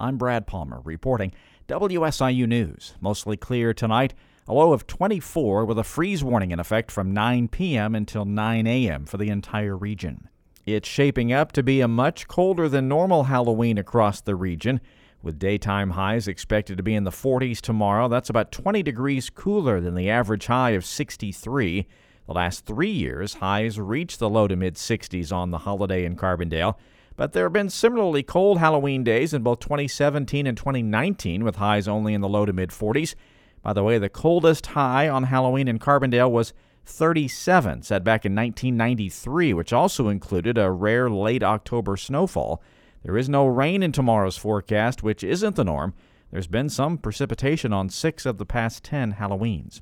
I'm Brad Palmer reporting WSIU News. Mostly clear tonight, a low of 24 with a freeze warning in effect from 9 p.m. until 9 a.m. for the entire region. It's shaping up to be a much colder than normal Halloween across the region, with daytime highs expected to be in the 40s tomorrow. That's about 20 degrees cooler than the average high of 63. The last three years, highs reached the low to mid 60s on the holiday in Carbondale. But there have been similarly cold Halloween days in both 2017 and 2019, with highs only in the low to mid 40s. By the way, the coldest high on Halloween in Carbondale was 37, set back in 1993, which also included a rare late October snowfall. There is no rain in tomorrow's forecast, which isn't the norm. There's been some precipitation on six of the past 10 Halloweens.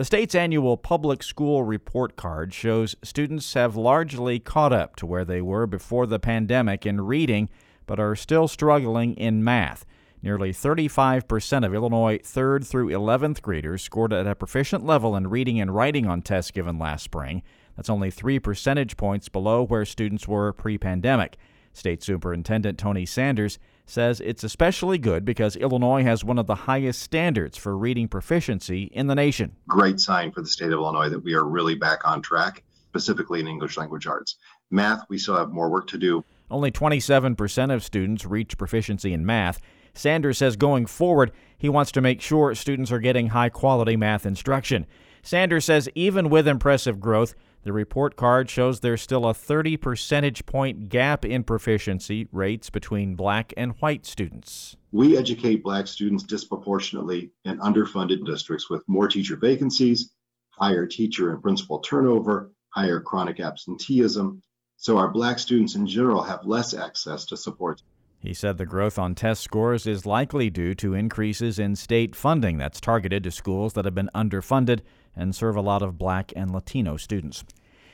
The state's annual public school report card shows students have largely caught up to where they were before the pandemic in reading, but are still struggling in math. Nearly 35% of Illinois 3rd through 11th graders scored at a proficient level in reading and writing on tests given last spring. That's only three percentage points below where students were pre pandemic. State Superintendent Tony Sanders says it's especially good because Illinois has one of the highest standards for reading proficiency in the nation. Great sign for the state of Illinois that we are really back on track, specifically in English language arts. Math, we still have more work to do. Only 27% of students reach proficiency in math. Sanders says going forward, he wants to make sure students are getting high quality math instruction. Sanders says even with impressive growth, the report card shows there's still a 30 percentage point gap in proficiency rates between black and white students. We educate black students disproportionately in underfunded districts with more teacher vacancies, higher teacher and principal turnover, higher chronic absenteeism. So our black students in general have less access to support. He said the growth on test scores is likely due to increases in state funding that's targeted to schools that have been underfunded and serve a lot of black and Latino students.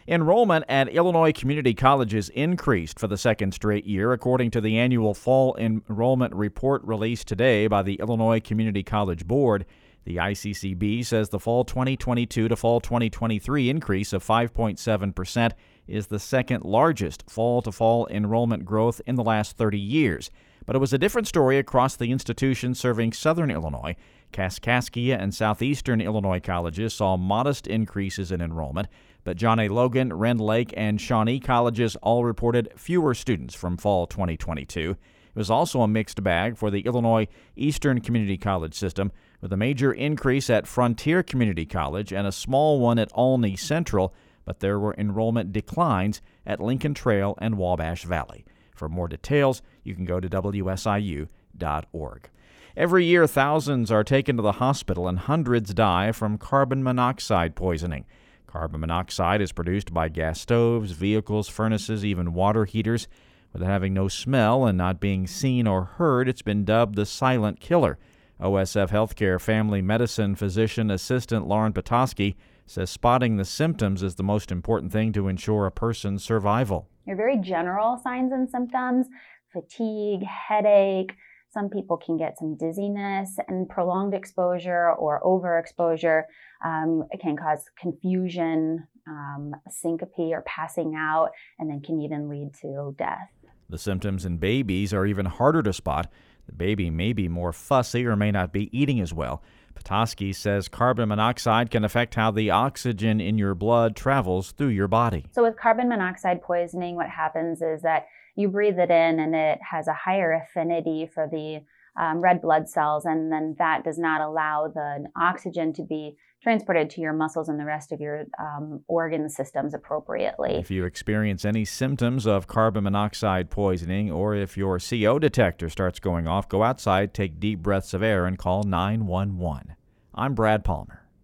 Enrollment at Illinois community colleges increased for the second straight year, according to the annual fall enrollment report released today by the Illinois Community College Board. The ICCB says the fall 2022 to fall 2023 increase of 5.7% is the second largest fall to fall enrollment growth in the last 30 years. But it was a different story across the institutions serving southern Illinois. Kaskaskia and southeastern Illinois colleges saw modest increases in enrollment, but John A. Logan, Rend Lake, and Shawnee colleges all reported fewer students from fall 2022. It was also a mixed bag for the Illinois Eastern Community College system, with a major increase at Frontier Community College and a small one at Olney Central, but there were enrollment declines at Lincoln Trail and Wabash Valley. For more details, you can go to WSIU.org. Every year, thousands are taken to the hospital and hundreds die from carbon monoxide poisoning. Carbon monoxide is produced by gas stoves, vehicles, furnaces, even water heaters. With having no smell and not being seen or heard, it's been dubbed the silent killer. OSF Healthcare family medicine physician assistant Lauren Petoskey says spotting the symptoms is the most important thing to ensure a person's survival. Your very general signs and symptoms fatigue, headache, some people can get some dizziness, and prolonged exposure or overexposure um, can cause confusion, um, syncope, or passing out, and then can even lead to death. The symptoms in babies are even harder to spot. The baby may be more fussy or may not be eating as well. Petoskey says carbon monoxide can affect how the oxygen in your blood travels through your body. So, with carbon monoxide poisoning, what happens is that you breathe it in and it has a higher affinity for the um, red blood cells, and then that does not allow the oxygen to be transported to your muscles and the rest of your um, organ systems appropriately. If you experience any symptoms of carbon monoxide poisoning, or if your CO detector starts going off, go outside, take deep breaths of air, and call 911. I'm Brad Palmer.